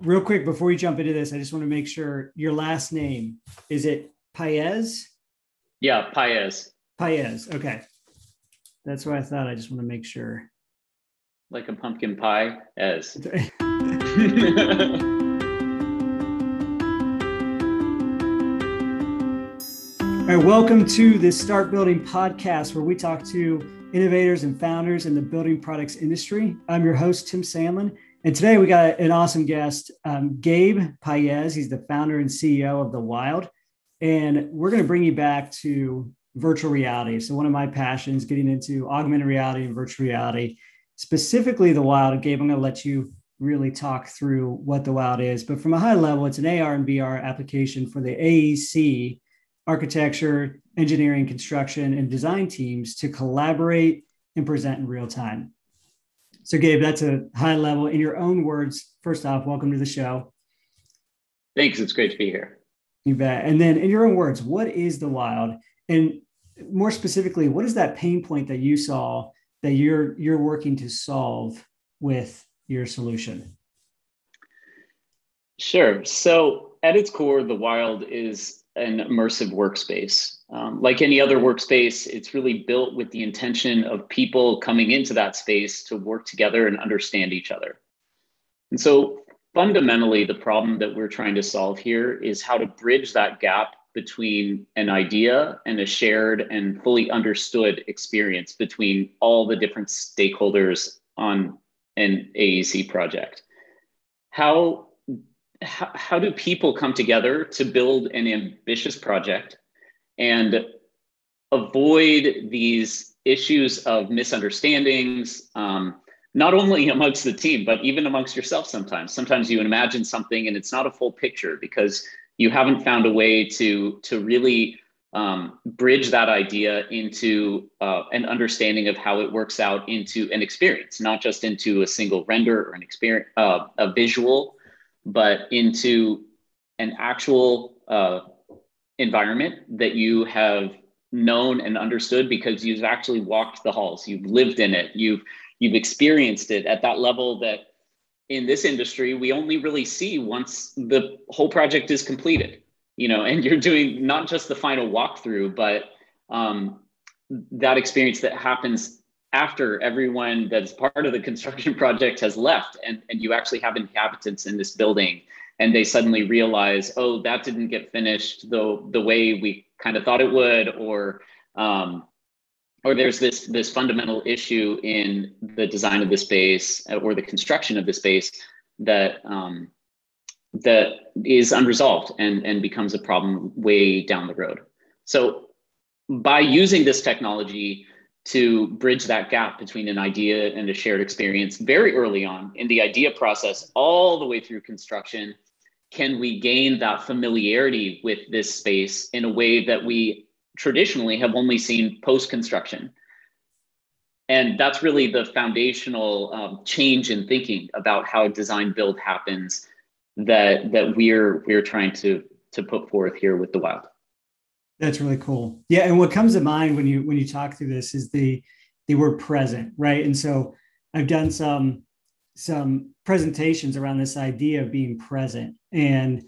real quick before we jump into this, I just want to make sure your last name is it Paez? Yeah, Paez. Paez. Okay. That's what I thought. I just want to make sure. Like a pumpkin pie as. All right, welcome to the Start Building podcast, where we talk to innovators and founders in the building products industry. I'm your host, Tim Sandlin, and today we got an awesome guest, um, Gabe Paez. He's the founder and CEO of The Wild. And we're going to bring you back to virtual reality. So, one of my passions, getting into augmented reality and virtual reality, specifically The Wild. Gabe, I'm going to let you really talk through what The Wild is. But from a high level, it's an AR and VR application for the AEC architecture, engineering, construction, and design teams to collaborate and present in real time. So, Gabe, that's a high level. In your own words, first off, welcome to the show. Thanks. It's great to be here. You bet. And then, in your own words, what is the wild? And more specifically, what is that pain point that you saw that you're you're working to solve with your solution? Sure. So, at its core, the wild is an immersive workspace. Um, like any other workspace, it's really built with the intention of people coming into that space to work together and understand each other. And so, fundamentally, the problem that we're trying to solve here is how to bridge that gap between an idea and a shared and fully understood experience between all the different stakeholders on an AEC project. How how, how do people come together to build an ambitious project and avoid these issues of misunderstandings um, not only amongst the team but even amongst yourself sometimes. Sometimes you imagine something and it's not a full picture because you haven't found a way to to really um, bridge that idea into uh, an understanding of how it works out into an experience not just into a single render or an experience uh, a visual but into an actual uh, environment that you have known and understood because you've actually walked the halls you've lived in it you've you've experienced it at that level that in this industry we only really see once the whole project is completed you know and you're doing not just the final walkthrough but um, that experience that happens after everyone that's part of the construction project has left and, and you actually have inhabitants in this building and they suddenly realize oh that didn't get finished the, the way we kind of thought it would or um, or there's this this fundamental issue in the design of the space or the construction of the space that um, that is unresolved and and becomes a problem way down the road so by using this technology to bridge that gap between an idea and a shared experience very early on in the idea process, all the way through construction. Can we gain that familiarity with this space in a way that we traditionally have only seen post construction? And that's really the foundational um, change in thinking about how design build happens that that we're we're trying to to put forth here with the wild. That's really cool. Yeah, and what comes to mind when you when you talk through this is the the word present, right? And so I've done some some presentations around this idea of being present, and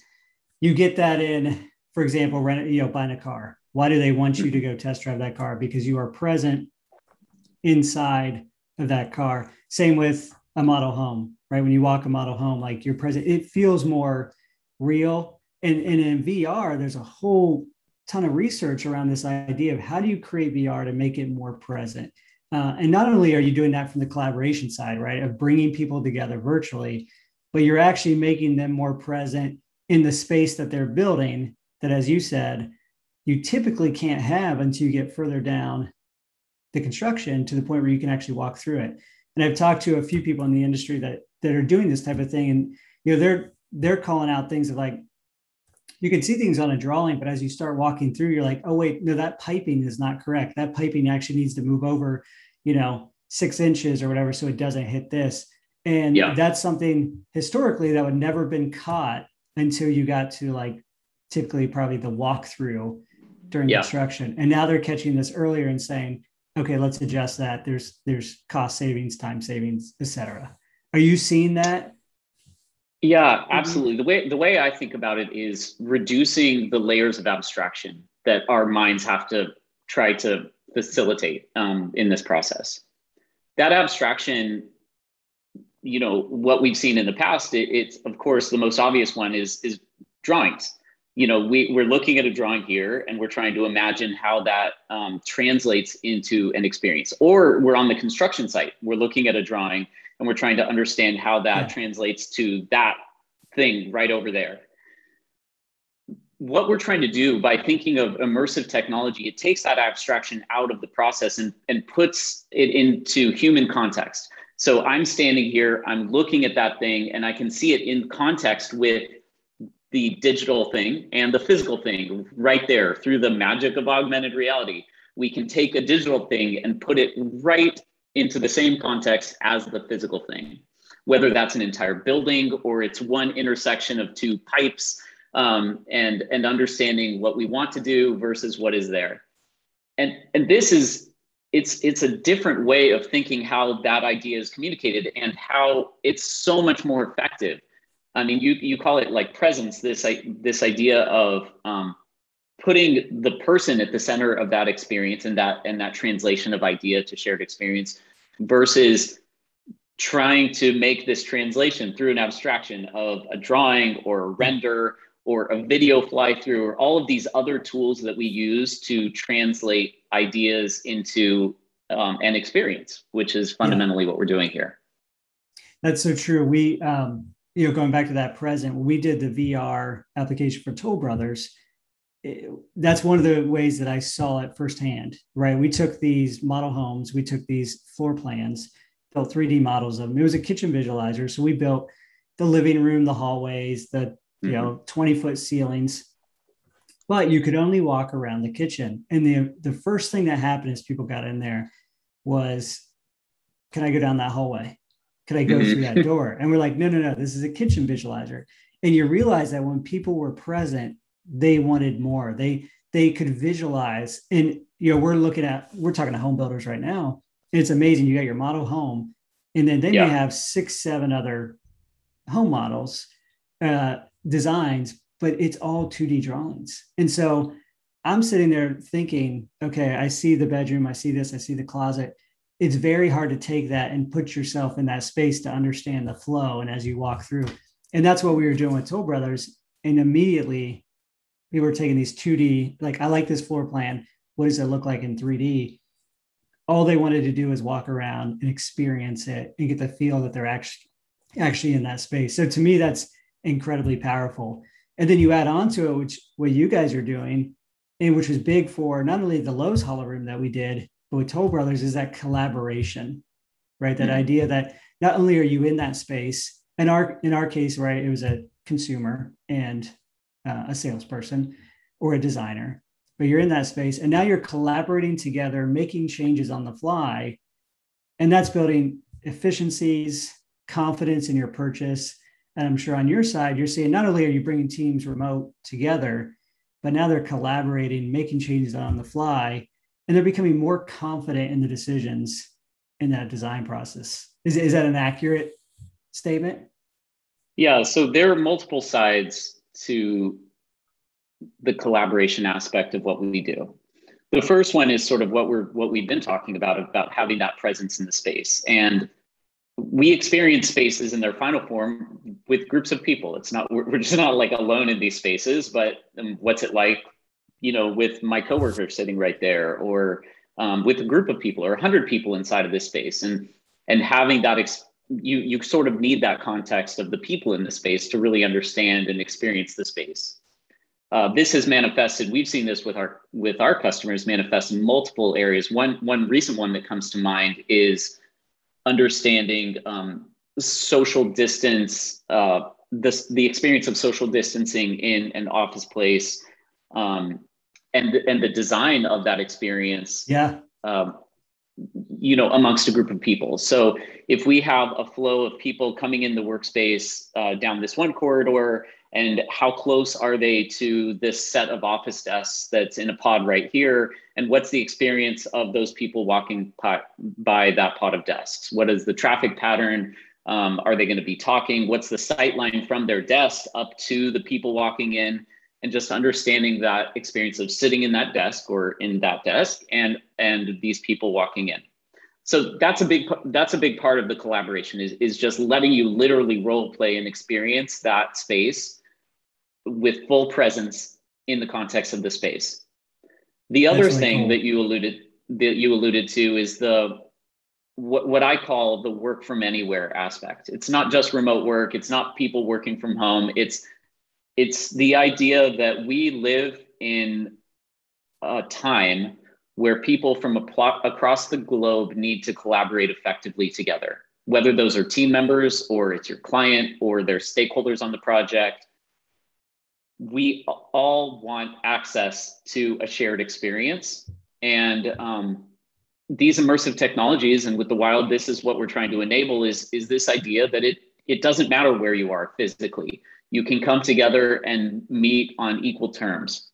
you get that in, for example, rent you know buying a car. Why do they want you to go test drive that car? Because you are present inside of that car. Same with a model home, right? When you walk a model home, like you're present, it feels more real. And, and in VR, there's a whole ton of research around this idea of how do you create VR to make it more present. Uh, and not only are you doing that from the collaboration side, right, of bringing people together virtually, but you're actually making them more present in the space that they're building. That, as you said, you typically can't have until you get further down the construction to the point where you can actually walk through it. And I've talked to a few people in the industry that that are doing this type of thing, and you know they're they're calling out things of like you can see things on a drawing, but as you start walking through, you're like, oh wait, no, that piping is not correct. That piping actually needs to move over, you know, six inches or whatever, so it doesn't hit this. And yeah. that's something historically that would never been caught until you got to like typically probably the walkthrough during yeah. construction. And now they're catching this earlier and saying, okay, let's adjust that. There's there's cost savings, time savings, etc. Are you seeing that Yeah, absolutely. The way the way I think about it is reducing the layers of abstraction that our minds have to try to facilitate um, in this process. That abstraction, you know, what we've seen in the past, it, it's of course the most obvious one is is drawings. You know, we we're looking at a drawing here, and we're trying to imagine how that um, translates into an experience. Or we're on the construction site, we're looking at a drawing and we're trying to understand how that yeah. translates to that thing right over there. What we're trying to do by thinking of immersive technology it takes that abstraction out of the process and, and puts it into human context. So i'm standing here i'm looking at that thing and i can see it in context with the digital thing and the physical thing right there through the magic of augmented reality. We can take a digital thing and put it right into the same context as the physical thing, whether that's an entire building or it's one intersection of two pipes, um, and and understanding what we want to do versus what is there. And and this is it's it's a different way of thinking how that idea is communicated and how it's so much more effective. I mean, you you call it like presence. This this idea of um, putting the person at the center of that experience and that and that translation of idea to shared experience versus trying to make this translation through an abstraction of a drawing or a render or a video fly through or all of these other tools that we use to translate ideas into um, an experience which is fundamentally yeah. what we're doing here that's so true we um, you know going back to that present we did the vr application for toll brothers that's one of the ways that I saw it firsthand, right? We took these model homes, we took these floor plans, built 3D models of them. It was a kitchen visualizer. So we built the living room, the hallways, the you mm-hmm. know 20 foot ceilings. But you could only walk around the kitchen. And the the first thing that happened as people got in there was, can I go down that hallway? Could I go mm-hmm. through that door? And we're like, no, no, no, this is a kitchen visualizer. And you realize that when people were present, they wanted more. They they could visualize, and you know, we're looking at we're talking to home builders right now. it's amazing. You got your model home, and then then yeah. you have six, seven other home models, uh, designs, but it's all 2D drawings. And so I'm sitting there thinking, okay, I see the bedroom, I see this, I see the closet. It's very hard to take that and put yourself in that space to understand the flow. And as you walk through, and that's what we were doing with Toll Brothers. And immediately we were taking these 2D, like I like this floor plan. What does it look like in 3D? All they wanted to do is walk around and experience it and get the feel that they're actually actually in that space. So to me, that's incredibly powerful. And then you add on to it, which what you guys are doing, and which was big for not only the Lowe's Holoroom that we did, but with Toll Brothers is that collaboration, right? That mm-hmm. idea that not only are you in that space, in our in our case, right, it was a consumer and uh, a salesperson or a designer, but you're in that space and now you're collaborating together, making changes on the fly. And that's building efficiencies, confidence in your purchase. And I'm sure on your side, you're seeing not only are you bringing teams remote together, but now they're collaborating, making changes on the fly, and they're becoming more confident in the decisions in that design process. Is, is that an accurate statement? Yeah. So there are multiple sides to the collaboration aspect of what we do. The first one is sort of what we're what we've been talking about about having that presence in the space. And we experience spaces in their final form with groups of people. It's not we're, just not like alone in these spaces, but um, what's it like, you know, with my coworker sitting right there, or um, with a group of people, or a hundred people inside of this space, and and having that ex- you you sort of need that context of the people in the space to really understand and experience the space. Uh, this has manifested. We've seen this with our with our customers manifest in multiple areas. One one recent one that comes to mind is understanding um, social distance, uh, this the experience of social distancing in an office place, um, and and the design of that experience. Yeah. Um, you know amongst a group of people so if we have a flow of people coming in the workspace uh, down this one corridor and how close are they to this set of office desks that's in a pod right here and what's the experience of those people walking by that pod of desks what is the traffic pattern Um, are they going to be talking? What's the sight line from their desk up to the people walking in? And just understanding that experience of sitting in that desk or in that desk and and these people walking in. So that's a big that's a big part of the collaboration is, is just letting you literally role play and experience that space with full presence in the context of the space. The other really thing cool. that you alluded that you alluded to is the what, what I call the work from anywhere aspect. It's not just remote work, it's not people working from home. It's it's the idea that we live in a time where people from across the globe need to collaborate effectively together, whether those are team members or it's your client or their stakeholders on the project. We all want access to a shared experience. And um, these immersive technologies and with the wild this is what we're trying to enable is is this idea that it it doesn't matter where you are physically you can come together and meet on equal terms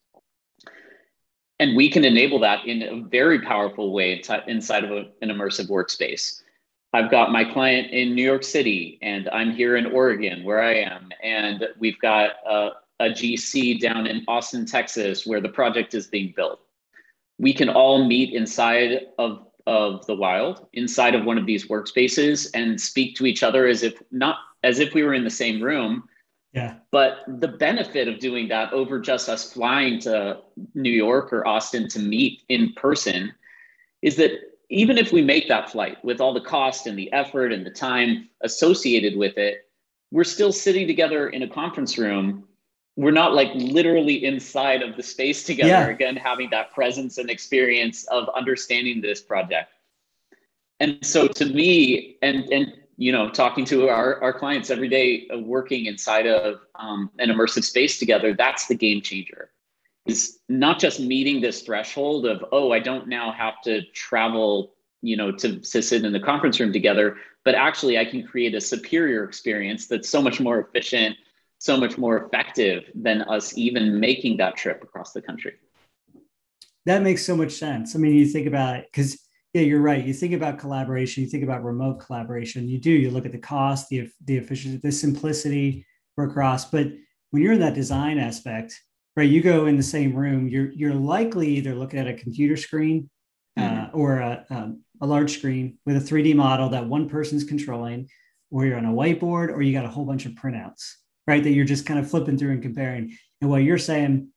and we can enable that in a very powerful way inside of a, an immersive workspace. I've got my client in new york city and i'm here in oregon where i am. And we've got a, a gc down in austin texas where the project is being built. We can all meet inside of of the wild inside of one of these workspaces and speak to each other as if not as if we were in the same room yeah. But the benefit of doing that over just us flying to new york or austin to meet in person is that even if we make that flight with all the cost and the effort and the time associated with it we're still sitting together in a conference room. We're not like literally inside of the space together yeah. again having that presence and experience of understanding this project. And so to me and and you know talking to our, our clients every day uh, working inside of um, an immersive space together that's the game changer is not just meeting this threshold of oh i don't now have to travel you know to, to sit in the conference room together but actually i can create a superior experience that's so much more efficient so much more effective than us even making that trip across the country. That makes so much sense. I mean, you think about it because yeah, you're right. You think about collaboration, you think about remote collaboration. You do. You look at the cost, the the efficiency, the simplicity for across. But when you're in that design aspect, right? You go in the same room. You're you're likely either looking at a computer screen uh, mm-hmm. or a, um, a large screen with a 3D model that one person's controlling, or you're on a whiteboard, or you got a whole bunch of printouts right? That you're just kind of flipping through and comparing. And what you're saying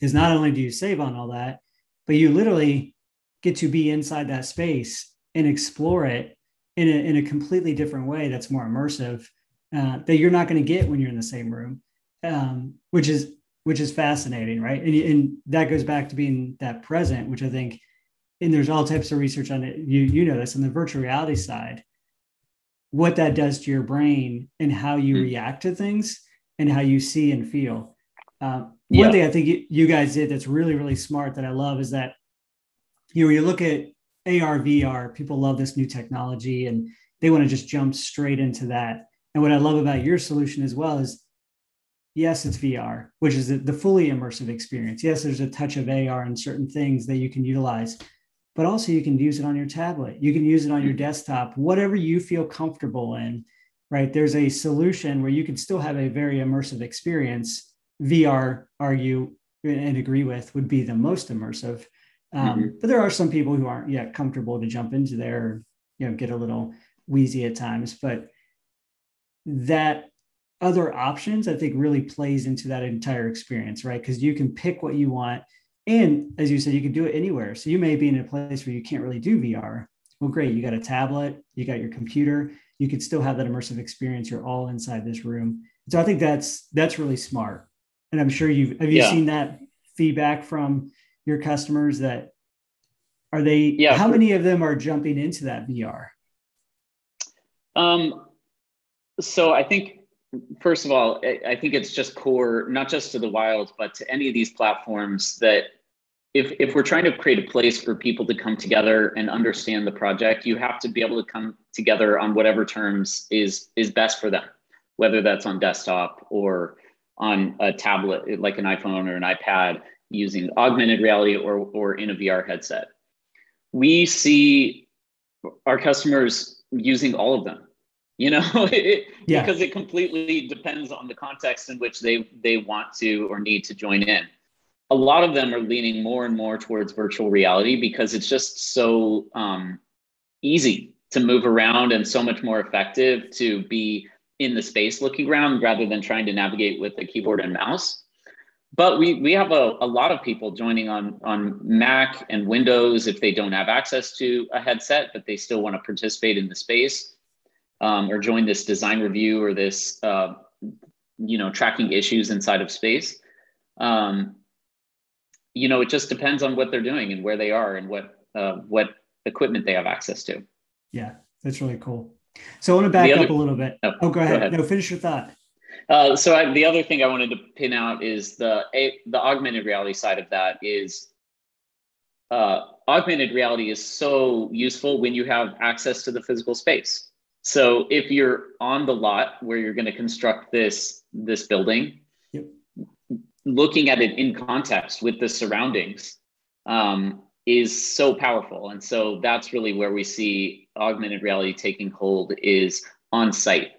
is not only do you save on all that, but you literally get to be inside that space and explore it in a, in a completely different way that's more immersive uh, that you're not going to get when you're in the same room, um, which is which is fascinating, right? And, and that goes back to being that present, which I think, and there's all types of research on it. You you know this on the virtual reality side what that does to your brain and how you mm-hmm. react to things and how you see and feel. Uh, yeah. One thing I think you, you guys did that's really, really smart that I love is that, you know, you look at AR, VR, people love this new technology and they want to just jump straight into that. And what I love about your solution as well is, yes, it's VR, which is the fully immersive experience. Yes, there's a touch of AR and certain things that you can utilize, but also you can use it on your tablet. You can use it on your desktop, whatever you feel comfortable in, right? There's a solution where you can still have a very immersive experience. VR, argue and agree with, would be the most immersive. Um, mm-hmm. But there are some people who aren't yet comfortable to jump into there, you know, get a little wheezy at times. But that other options, I think, really plays into that entire experience, right? Because you can pick what you want and as you said, you can do it anywhere. So you may be in a place where you can't really do VR. Well, great. You got a tablet, you got your computer, you could still have that immersive experience. You're all inside this room. So I think that's that's really smart. And I'm sure you've have you yeah. seen that feedback from your customers that are they yeah, how for, many of them are jumping into that VR? Um so I think first of all, I think it's just core, not just to the wild, but to any of these platforms that if, if we're trying to create a place for people to come together and understand the project, you have to be able to come together on whatever terms is is best for them, whether that's on desktop or on a tablet like an iPhone or an iPad using augmented reality or, or in a VR headset. We see our customers using all of them you know it, yeah. because it completely depends on the context in which they they want to or need to join in a lot of them are leaning more and more towards virtual reality because it's just so um, easy to move around and so much more effective to be in the space looking around rather than trying to navigate with a keyboard and mouse but we we have a, a lot of people joining on on mac and windows if they don't have access to a headset but they still want to participate in the space um, or join this design review or this uh, you know tracking issues inside of space. Um, you know it just depends on what they're doing and where they are and what uh, what equipment they have access to. Yeah that's really cool. So i want to back other, up a little bit. Oh, oh go, ahead. go ahead. No finish your thought uh, so I, the other thing I wanted to pin out is the a, the augmented reality side of that is uh, augmented reality is so useful when you have access to the physical space. So if you're on the lot where you're going to construct this this building, yep. looking at it in context with the surroundings um, is so powerful, and so that's really where we see augmented reality taking hold is on site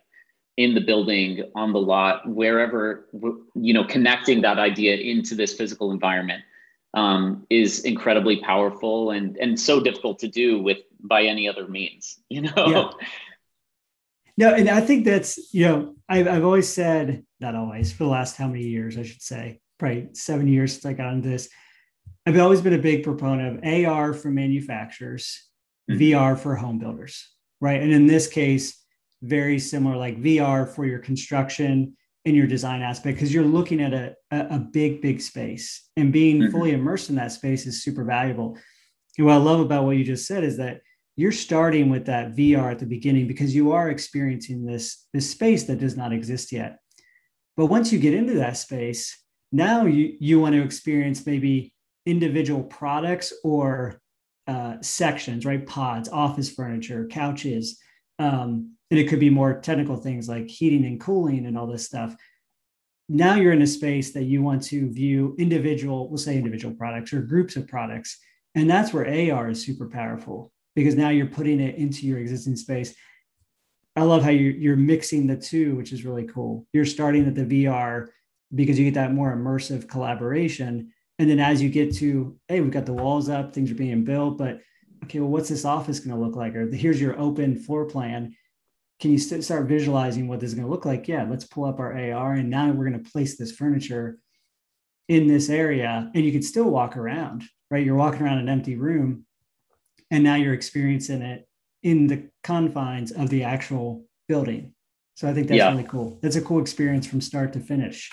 in the building, on the lot, wherever, you know, connecting that idea into this physical environment um, is incredibly powerful and, and so difficult to do with by any other means, you know? Yeah. No, and I think that's, you know, I've, I've always said, not always, for the last how many years, I should say, probably seven years since I got into this. I've always been a big proponent of AR for manufacturers, mm-hmm. VR for home builders, right? And in this case, very similar like VR for your construction and your design aspect because you're looking at a, a, big, big space and being mm-hmm. fully immersed in that space is super valuable. And what I love about what you just said is that you're starting with that VR at the beginning because you are experiencing this, this space that does not exist yet. But once you get into that space, now you, you want to experience maybe individual products or uh, sections, right? Pods, office furniture, couches, um, and it could be more technical things like heating and cooling and all this stuff. Now you're in a space that you want to view individual we'll say individual products or groups of products. And that's where ar is super powerful because now you're putting it into your existing space. I love how you're, mixing the two which is really cool. You're starting at the vr because you get that more immersive collaboration. And then as you get to hey we've got the walls up things are being built but okay well what's this office going to look like? Or here's your open floor plan can you st- start visualizing what this is going to look like? Yeah, let's pull up our AR and now we're going to place this furniture in this area and you can still walk around, right? You're walking around an empty room and now you're experiencing it in the confines of the actual building. So I think that's yeah. really cool. That's a cool experience from start to finish.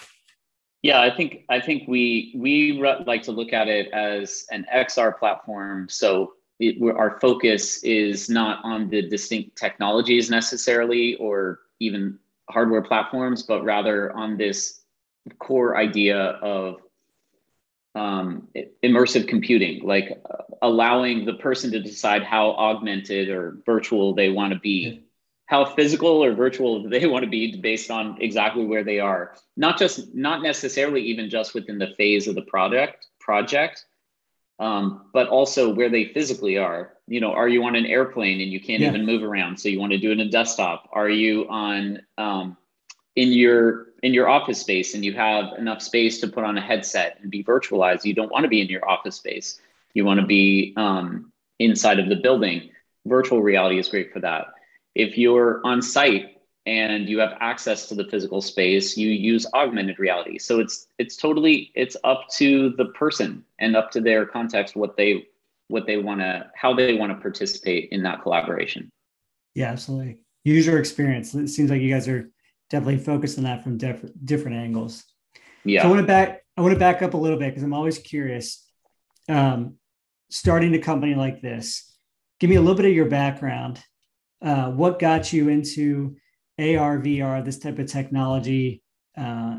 Yeah, I think I think we we like to look at it as an XR platform. So it, our focus is not on the distinct technologies necessarily or even hardware platforms, but rather on this core idea of um, immersive computing, like uh, allowing the person to decide how augmented or virtual they want to be, how physical or virtual they want to be based on exactly where they are. Not just, not necessarily even just within the phase of the project project, um, but also where they physically are. You know, are you on an airplane and you can't yeah. even move around, so you want to do it in a desktop? Are you on um, in your in your office space and you have enough space to put on a headset and be virtualized? You don't want to be in your office space. You want to be um, inside of the building. Virtual reality is great for that. If you're on site and you have access to the physical space you use augmented reality. So it's it's totally it's up to the person and up to their context what they what they want to how they want to participate in that collaboration. Yeah absolutely. User experience. It seems like you guys are definitely focused on that from different different angles. Yeah. So i want to back i want to back up a little bit because i'm always curious um, starting a company like this give me a little bit of your background. Uh, what got you into AR, VR, this type of technology, uh,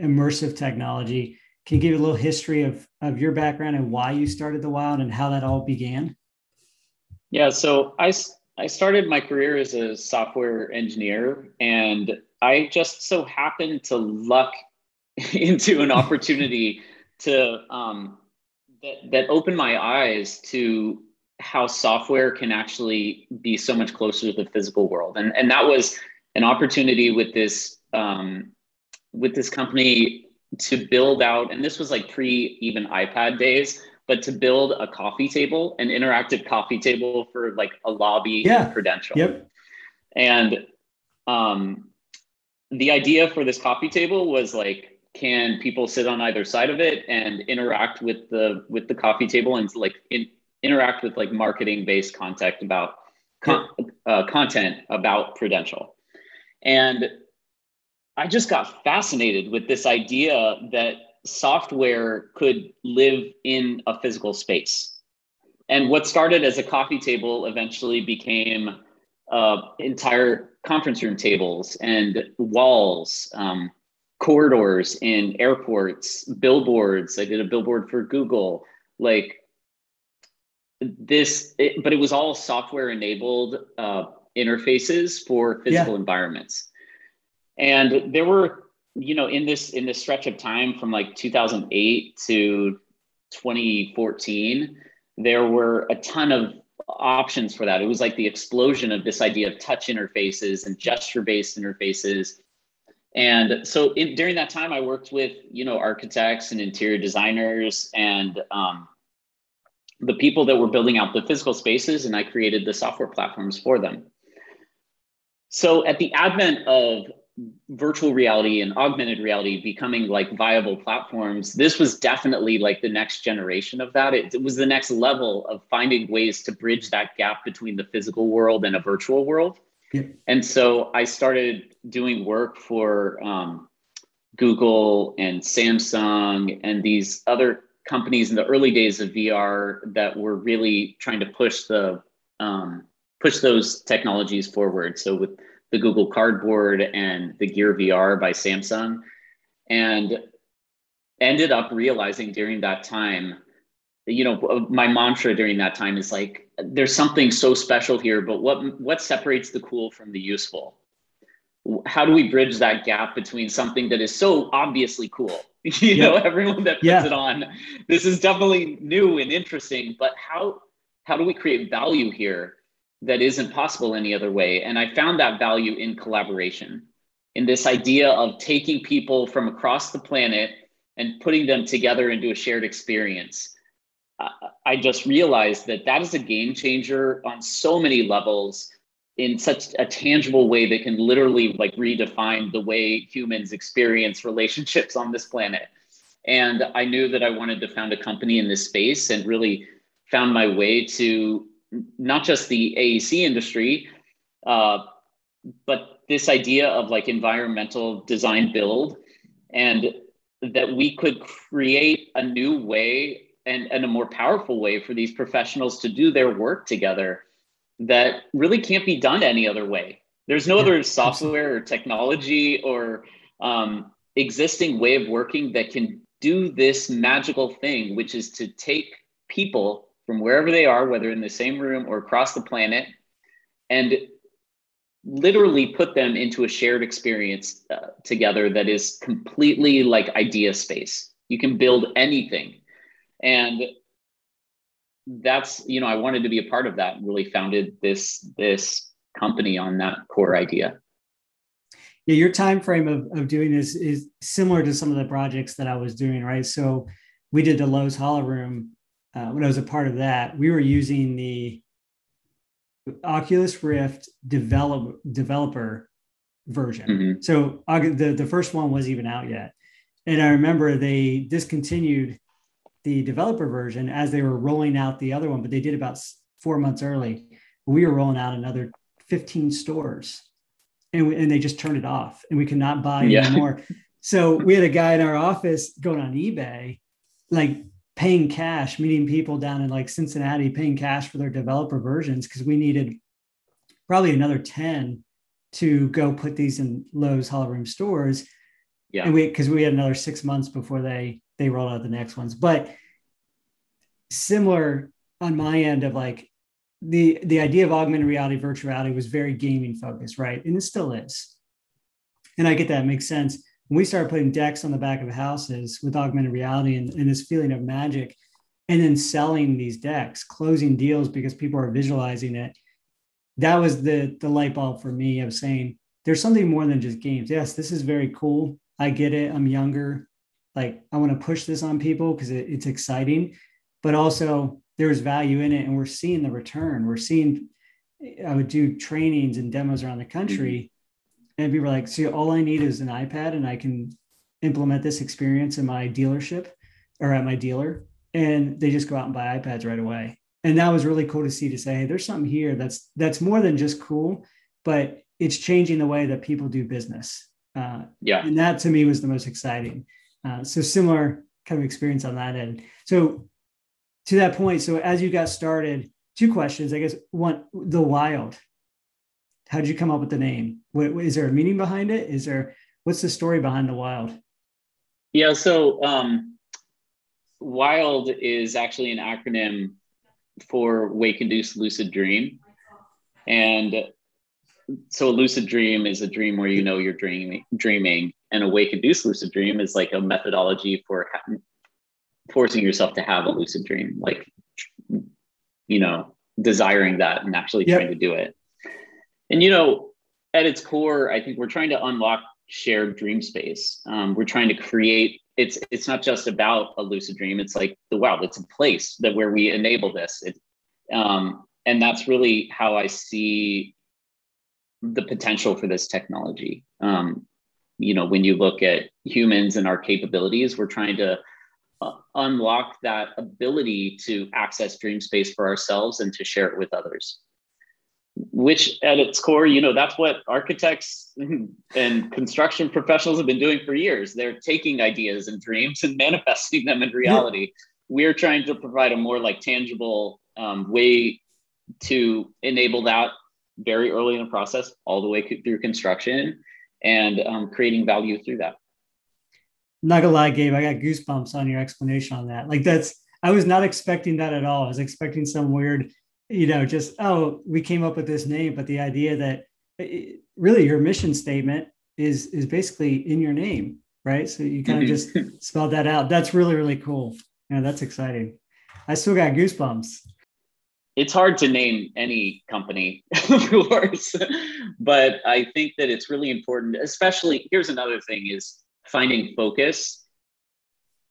immersive technology. Can you give a little history of, of your background and why you started the Wild and how that all began? Yeah, so I, I started my career as a software engineer, and I just so happened to luck into an opportunity to um, that, that opened my eyes to how software can actually be so much closer to the physical world. And, and that was an opportunity with this um, with this company to build out, and this was like pre even iPad days, but to build a coffee table, an interactive coffee table for like a lobby yeah. Prudential. Yep. And um, the idea for this coffee table was like, can people sit on either side of it and interact with the with the coffee table and like in, interact with like marketing based content about con- uh, content about Prudential, and I just got fascinated with this idea that software could live in a physical space. And what started as a coffee table eventually became uh, entire conference room tables and walls, um, corridors in airports, billboards. I did a billboard for Google. Like this, it, but it was all software enabled uh, interfaces for physical yeah. environments. And there were, you know, in this in this stretch of time from like 2008 to 2014, there were a ton of options for that. It was like the explosion of this idea of touch interfaces and gesture-based interfaces. And so in, during that time, I worked with you know architects and interior designers and um, the people that were building out the physical spaces, and I created the software platforms for them. So at the advent of virtual reality and augmented reality becoming like viable platforms this was definitely like the next generation of that. It, it, was the next level of finding ways to bridge that gap between the physical world and a virtual world. Yeah. and so i started doing work for um, google and samsung and these other companies in the early days of vr that were really trying to push the um, push those technologies forward. So with the Google Cardboard and the Gear VR by Samsung, and ended up realizing during that time, you know, my mantra during that time is like, there's something so special here, but what what separates the cool from the useful? How do we bridge that gap between something that is so obviously cool? You know, everyone that puts yeah. it on, this is definitely new and interesting, but how how do we create value here that isn't possible any other way. And I found that value in collaboration, in this idea of taking people from across the planet and putting them together into a shared experience. I just realized that that is a game changer on so many levels in such a tangible way that can literally like redefine the way humans experience relationships on this planet. And I knew that I wanted to found a company in this space and really found my way to not just the AEC industry, uh, but this idea of like environmental design build and that we could create a new way and, and a more powerful way for these professionals to do their work together that really can't be done any other way. There's no yeah, other software or technology or um, existing way of working that can do this magical thing, which is to take people from wherever they are, whether in the same room or across the planet, and literally put them into a shared experience uh, together that is completely like idea space. You can build anything. And that's, you know, I wanted to be a part of that and really founded this this company on that core idea. Yeah, your time frame of, of doing this is similar to some of the projects that I was doing, right? So we did the Lowe's Holoroom uh, when I was a part of that, we were using the Oculus Rift develop, developer version. Mm-hmm. So the, the first one wasn't even out yet. And I remember they discontinued the developer version as they were rolling out the other one, but they did about four months early. We were rolling out another 15 stores and, we, and they just turned it off and we could not buy yeah. anymore. So we had a guy in our office going on eBay, like paying cash, meeting people down in like Cincinnati, paying cash for their developer versions because we needed probably another 10 to go put these in Lowe's Holoroom stores. Yeah. And we because we had another six months before they they rolled out the next ones. But similar on my end of like the the idea of augmented reality, virtual reality was very gaming focused, right? And it still is. And I get that makes sense we started putting decks on the back of houses with augmented reality and, and this feeling of magic, and then selling these decks, closing deals because people are visualizing it. That was the the light bulb for me of saying there's something more than just games. Yes, this is very cool. I get it. I'm younger. Like I want to push this on people because it, it's exciting, but also there's value in it, and we're seeing the return. We're seeing. I would do trainings and demos around the country, mm-hmm. And people are like, "See, all I need is an iPad, and I can implement this experience in my dealership or at my dealer." And they just go out and buy iPads right away. And that was really cool to see. To say, "Hey, there's something here that's that's more than just cool, but it's changing the way that people do business." Uh, yeah, and that to me was the most exciting. Uh, so similar kind of experience on that end. So to that point, so as you got started, two questions. I guess one, the wild. How did you come up with the name? What, is there a meaning behind it? Is there what's the story behind the wild? Yeah, so um, wild is actually an acronym for wake induced lucid dream, and so a lucid dream is a dream where you know you're dreaming, dreaming, and a wake induced lucid dream is like a methodology for forcing yourself to have a lucid dream, like you know, desiring that and actually yep. trying to do it. And you know, at its core, I think we're trying to unlock shared dream space. Um, we're trying to create. It's it's not just about a lucid dream. It's like the wow. It's a place that where we enable this. It, um, and that's really how I see the potential for this technology. Um, you know, when you look at humans and our capabilities, we're trying to uh, unlock that ability to access dream space for ourselves and to share it with others which at its core you know that's what architects and construction professionals have been doing for years they're taking ideas and dreams and manifesting them in reality we're trying to provide a more like tangible um, way to enable that very early in the process all the way through construction and um, creating value through that not gonna lie, Gabe, I got goosebumps on your explanation on that. Like that's I was not expecting that at all. I was expecting some weird, you know, just oh, we came up with this name, but the idea that it, really your mission statement is is basically in your name, right? So you kind of just mm-hmm. spelled that out. That's really really cool. Yeah, that's exciting. I still got goosebumps. It's hard to name any company, of course, but I think that it's really important. Especially here's another thing: is finding focus.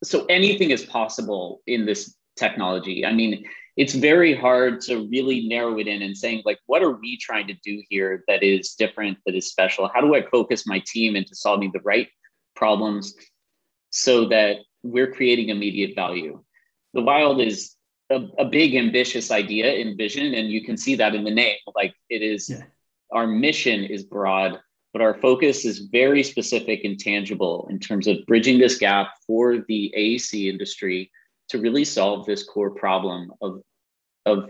So anything is possible in this technology. I mean, it's very hard to really narrow it in and saying like what are we trying to do here that is different that is special? How do i focus my team into solving the right problems so that we're creating immediate value? The wild is a, a big ambitious idea in vision and you can see that in the name. Like it is yeah. our mission is broad but our focus is very specific and tangible in terms of bridging this gap for the AEC industry to really solve this core problem of, of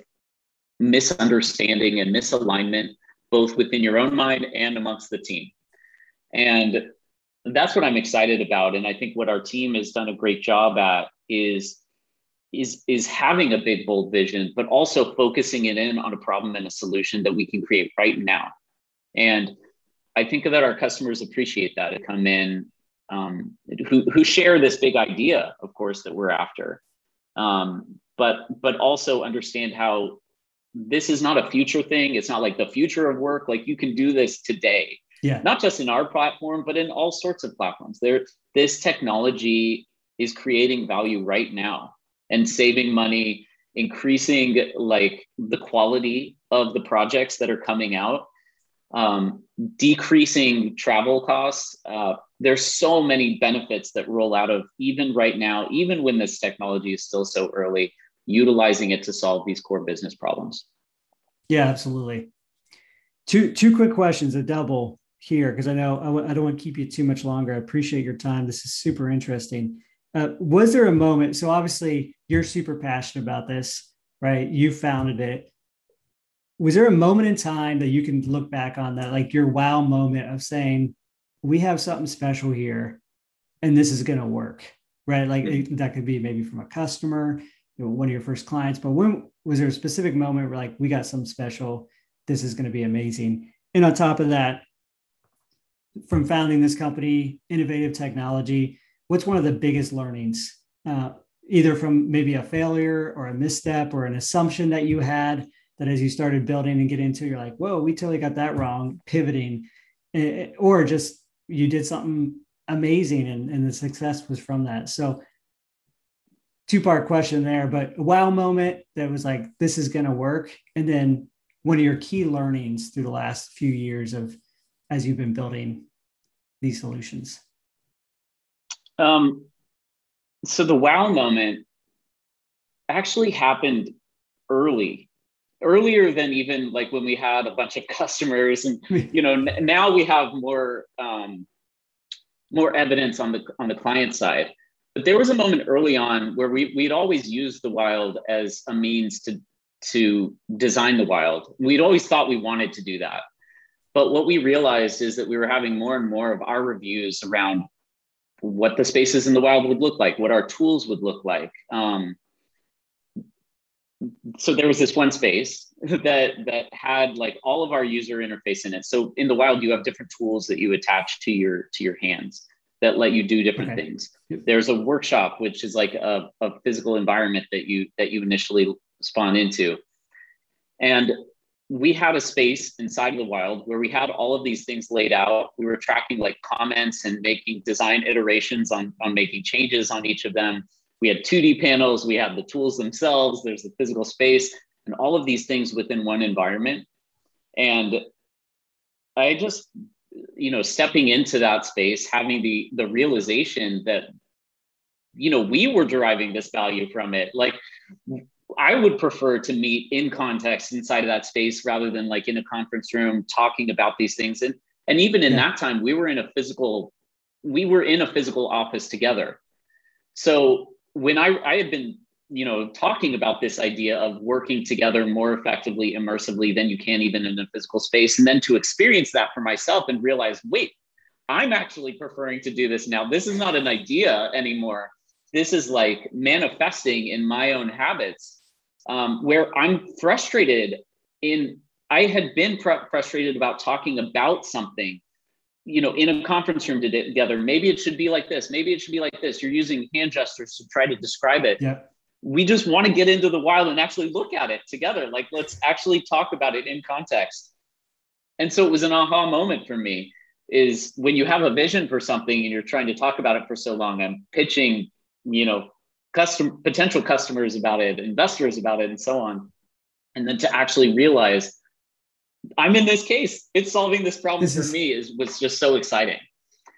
misunderstanding and misalignment, both within your own mind and amongst the team. And that's what I'm excited about. And I think what our team has done a great job at is is is having a big bold vision but also focusing it in on a problem and a solution that we can create right now and I think that our customers appreciate that to come in um, who, who share this big idea, of course, that we're after, um, but but also understand how this is not a future thing. It's not like the future of work. Like you can do this today, yeah. Not just in our platform, but in all sorts of platforms. There, this technology is creating value right now and saving money, increasing like the quality of the projects that are coming out um, decreasing travel costs. Uh, there's so many benefits that roll out of even right now, even when this technology is still so early, utilizing it to solve these core business problems. Yeah, absolutely. Two two quick questions, a double here because I know I w- I don't want to keep you too much longer. I appreciate your time. This is super interesting. Uh, was there a moment? So obviously you're super passionate about this, right? You founded it was there a moment in time that you can look back on that like your wow moment of saying we have something special here and this is going to work right like mm-hmm. that could be maybe from a customer you know, one of your first clients but when was there a specific moment where like we got something special this is going to be amazing and on top of that from founding this company innovative technology what's one of the biggest learnings uh, either from maybe a failure or a misstep or an assumption that you had that as you started building and get into, you're like, whoa, we totally got that wrong, pivoting, eh, or just you did something amazing and, and the success was from that. So two part question there, but a wow moment that was like, this is going to work. And then one of your key learnings through the last few years of as you've been building these solutions. Um, so the wow moment actually happened early earlier than even like when we had a bunch of customers and you know n- now we have more um, more evidence on the on the client side. But there was a moment early on where we we'd always used the wild as a means to to design the wild. We'd always thought we wanted to do that. But what we realized is that we were having more and more of our reviews around what the spaces in the wild would look like what our tools would look like um, so there was this one space that that had like all of our user interface in it. So in the wild you have different tools that you attach to your to your hands that let you do different okay. things. There's a workshop which is like a, a physical environment that you that you initially spawn into. And we had a space inside of the wild where we had all of these things laid out. We were tracking like comments and making design iterations on on making changes on each of them we had 2D panels, we had the tools themselves, there's the physical space, and all of these things within one environment. And I just, you know, stepping into that space, having the the realization that, you know, we were deriving this value from it. Like I would prefer to meet in context inside of that space rather than like in a conference room talking about these things. And and even in yeah. that time, we were in a physical, we were in a physical office together. So when I, I had been you know talking about this idea of working together more effectively immersively than you can even in a physical space and then to experience that for myself and realize wait i'm actually preferring to do this now. This is not an idea anymore. This is like manifesting in my own habits um, where i'm frustrated in i had been fr- frustrated about talking about something you know in a conference room together maybe it should be like this maybe it should be like this. You're using hand gestures to try to describe it. Yeah. We just want to get into the wild and actually look at it together. Like let's actually talk about it in context. And so it was an aha moment for me is when you have a vision for something and you're trying to talk about it for so long i'm pitching you know custom potential customers about it investors about it and so on. And then to actually realize I'm in this case. It's solving this problem this for is, me is was just so exciting.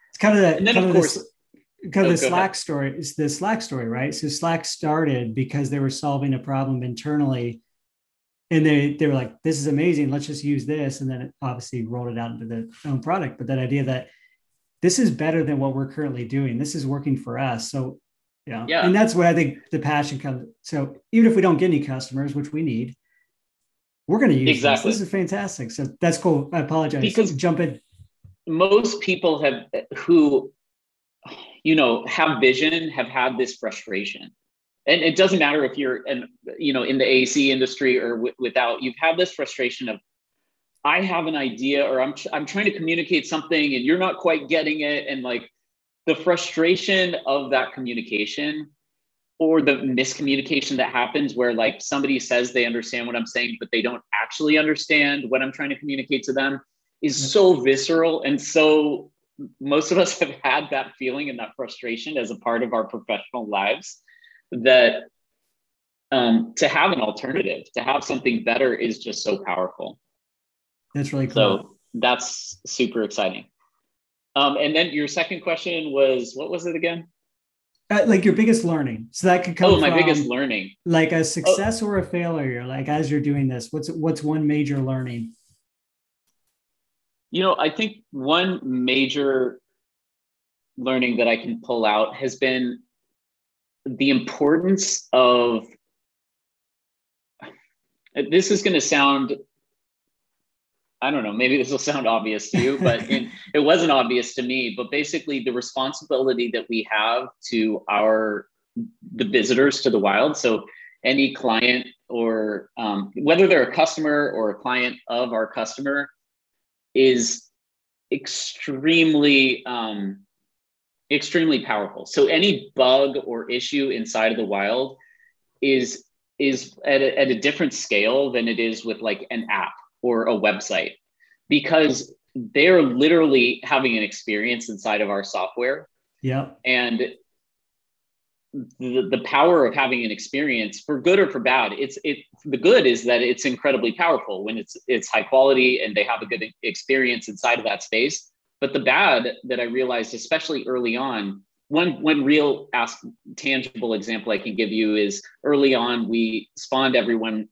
It's kind of that. And then of, of course. Oh, this, kind of oh, the Slack ahead. story is the Slack story, right? So Slack started because they were solving a problem internally, and they they were like, "This is amazing. Let's just use this." And then it obviously rolled it out into the own product. But that idea that this is better than what we're currently doing. This is working for us. So yeah, yeah. And that's what I think the passion comes. So even if we don't get any customers, which we need, we're going to use exactly. This. this is fantastic. So that's cool. I apologize. Because jump in. Most people have who, you know, have vision have had this frustration, and it doesn't matter if you're, and you know, in the AEC industry or w- without. You've had this frustration of, I have an idea, or I'm I'm trying to communicate something, and you're not quite getting it, and like the frustration of that communication or the miscommunication that happens where like somebody says they understand what I'm saying, but they don't actually understand what I'm trying to communicate to them is so visceral. And so most of us have had that feeling and that frustration as a part of our professional lives that um, to have an alternative, to have something better is just so powerful. That's really cool. So that's super exciting. Um, and then your second question was, what was it again? Uh, like your biggest learning. So that could come. Oh, my from, biggest learning. Like a success oh. or a failure. Like as you're doing this, what's what's one major learning? You know, I think one major learning that I can pull out has been the importance of. This is going to sound I don't know, maybe this will sound obvious to you, but in, it wasn't obvious to me. But basically, the responsibility that we have to our the visitors to the wild. So any client or um, whether they're a customer or a client of our customer is extremely um, extremely powerful. So any bug or issue inside of the wild is is at a, at a different scale than it is with like an app or a website because they're literally having an experience inside of our software. Yeah. And the, the power of having an experience for good or for bad it's it the good is that it's incredibly powerful when it's it's high quality and they have a good experience inside of that space but the bad that i realized especially early on one one real ask, tangible example i can give you is early on we spawned everyone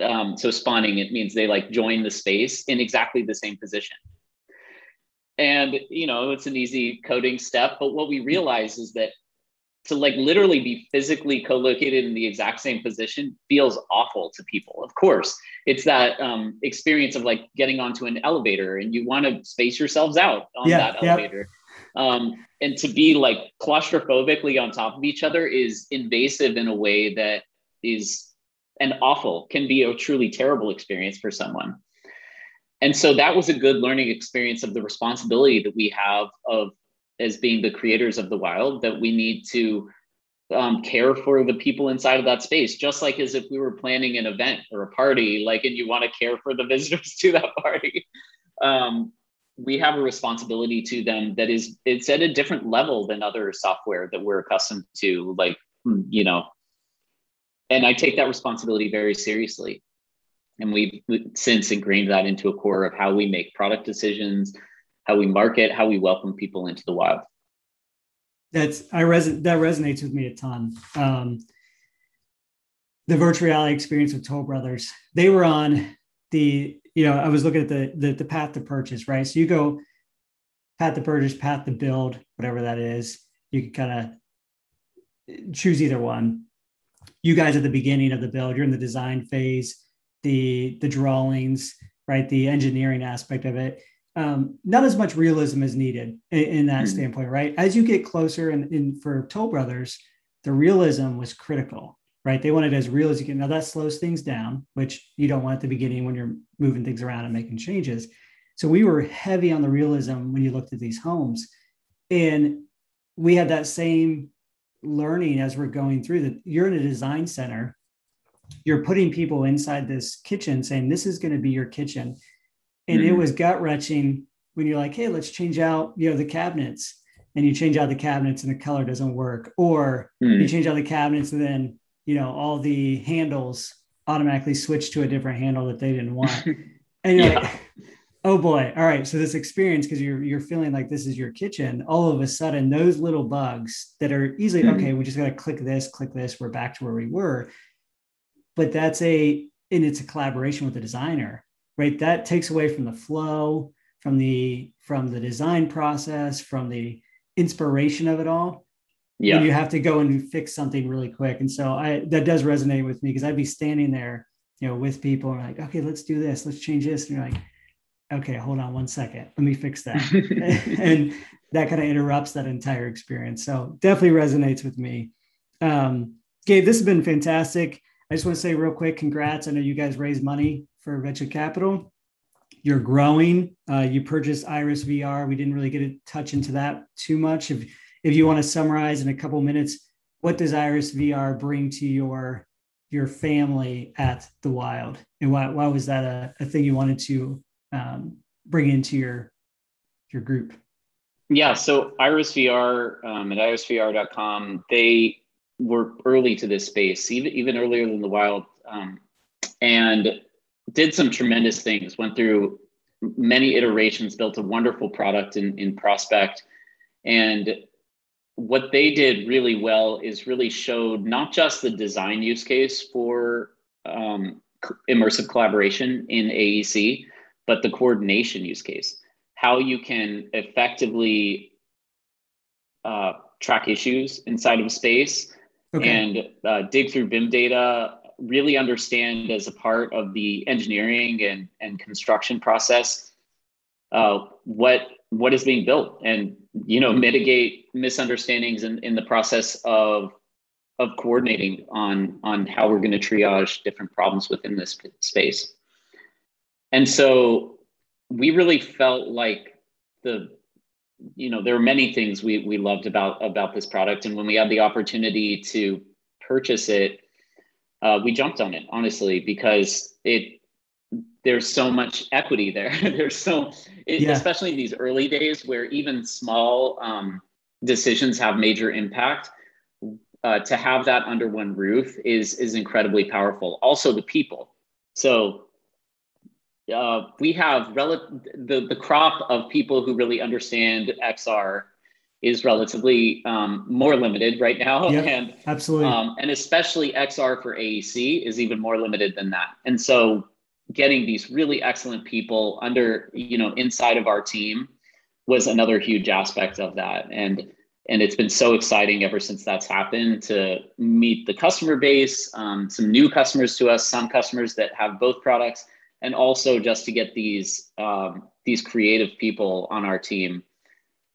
um, so spawning it means they like join the space in exactly the same position. And you know it's an easy coding step but what we realize is that to like literally be physically co-located in the exact same position feels awful to people. Of course it's that um, experience of like getting onto an elevator and you want to space yourselves out on yeah, that elevator. Yeah. um, and to be like claustrophobically on top of each other is invasive in a way that is and awful can be a truly terrible experience for someone. And so that was a good learning experience of the responsibility that we have of as being the creators of the wild that we need to um, care for the people inside of that space. Just like as if we were planning an event or a party like and you want to care for the visitors to that party. Um, we have a responsibility to them that is it's at a different level than other software that we're accustomed to like hmm, you know and i take that responsibility very seriously and we've since ingrained that into a core of how we make product decisions how we market, how we welcome people into the wild. That's I res- that resonates with me a ton. Um, the virtual reality experience with Toll Brothers, they were on the you know I was looking at the, the the path to purchase, right? So you go path to purchase, path to build, whatever that is. You can kind of choose either one. You guys at the beginning of the build, you're in the design phase, the the drawings, right? The engineering aspect of it um, not as much realism is needed in, in that mm-hmm. standpoint, right? As you get closer, and in, for Toll Brothers, the realism was critical, right? They wanted as real as you can. Now that slows things down, which you don't want at the beginning when you're moving things around and making changes. So we were heavy on the realism when you looked at these homes, and we had that same learning as we're going through that. You're in a design center. You're putting people inside this kitchen, saying this is going to be your kitchen and mm-hmm. it was gut wrenching when you're like, hey, let's change out, you know, the cabinets, and you change out the cabinets and the color doesn't work, or mm-hmm. you change out the cabinets and then you know all the handles automatically switch to a different handle that they didn't want, and you're yeah. like, oh boy, all right. So this experience, because you're you're feeling like this is your kitchen, all of a sudden those little bugs that are easily mm-hmm. okay, we just got to click this, click this, we're back to where we were. But that's a and it's a collaboration with the designer right? That takes away from the flow from the from the design process from the inspiration of it all. Yeah. you have to go and fix something really quick. And so i that does resonate with me because i'd be standing there you know with people and like okay let's do this. Let's change this. And you're like okay hold on one second let me fix that and that kind of interrupts that entire experience so definitely resonates with me um gabe this has been fantastic i just want to say real quick congrats i know you guys raised money for venture capital. You're growing. Uh, you purchased Iris VR. We didn't really get a touch into that too much. If if you want to summarize in a couple minutes, what does Iris VR bring to your your family at the Wild, and why why was that a, a thing you wanted to um, bring into your your group? Yeah, so Iris VR um, at irisvr.com, they were early to this space, even even earlier than the Wild, um, and did some tremendous things, went through many iterations, built a wonderful product in, in Prospect. And what they did really well is really showed not just the design use case for um, immersive collaboration in AEC, but the coordination use case. How you can effectively uh, track issues inside of a space okay. and uh, dig through BIM data, really understand as a part of the engineering and, and construction process uh, what what is being built and you know mitigate misunderstandings in, in the process of of coordinating on on how we're going to triage different problems within this space and so we really felt like the you know there are many things we we loved about about this product. And when we had the opportunity to purchase it uh, we jumped on it honestly because it there's so much equity there. There's so it, yeah. especially in these early days where even small um, decisions have major impact uh, to have that under one roof is is incredibly powerful. Also the people. So uh, we have rel- the, the crop of people who really understand XR is relatively um, more limited right now. Yeah, and absolutely. Um, and especially XR for AEC is even more limited than that. And so getting these really excellent people under, you know, inside of our team was another huge aspect of that. And and it's been so exciting ever since that's happened to meet the customer base, um, some new customers to us, some customers that have both products, and also just to get these um, these creative people on our team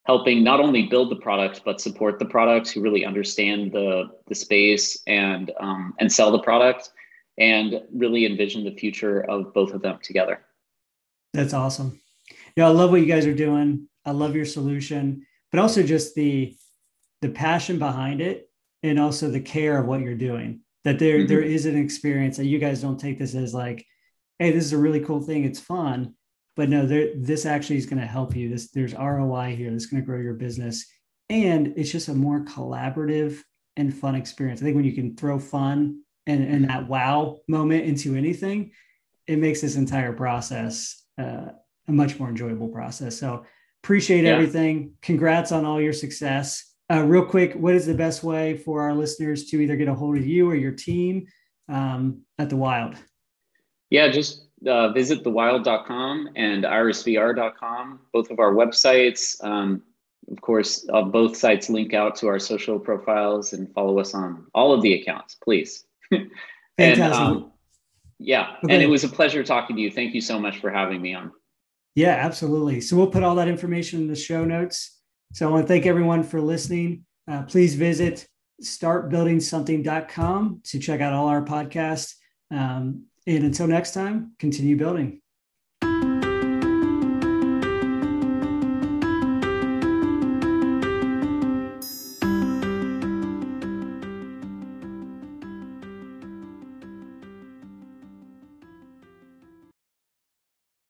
helping not only build the product but support the product who really understand the the space and um, and sell the product and really envision the future of both of them together. That's awesome. Yeah i love what you guys are doing. I love your solution but also just the the passion behind it and also the care of what you're doing. That there mm-hmm. there is an experience that you guys don't take this as like hey, this is a really cool thing. It's fun. But no, there, this actually is going to help you. This there's ROI here. That's going to grow your business, and it's just a more collaborative and fun experience. I think when you can throw fun and, and that wow moment into anything, it makes this entire process uh, a much more enjoyable process. So appreciate yeah. everything. Congrats on all your success. Uh, real quick, what is the best way for our listeners to either get a hold of you or your team um, at the Wild? Yeah, just uh, visit thewild.com and irisvr.com, both of our websites. Um, of course, uh, both sites link out to our social profiles and follow us on all of the accounts, please. and um, yeah, okay. and it was a pleasure talking to you. Thank you so much for having me on. Yeah, absolutely. So we'll put all that information in the show notes. So I want to thank everyone for listening. Uh, please visit startbuildingsomething.com to check out all our podcasts. Um, and until next time, continue building.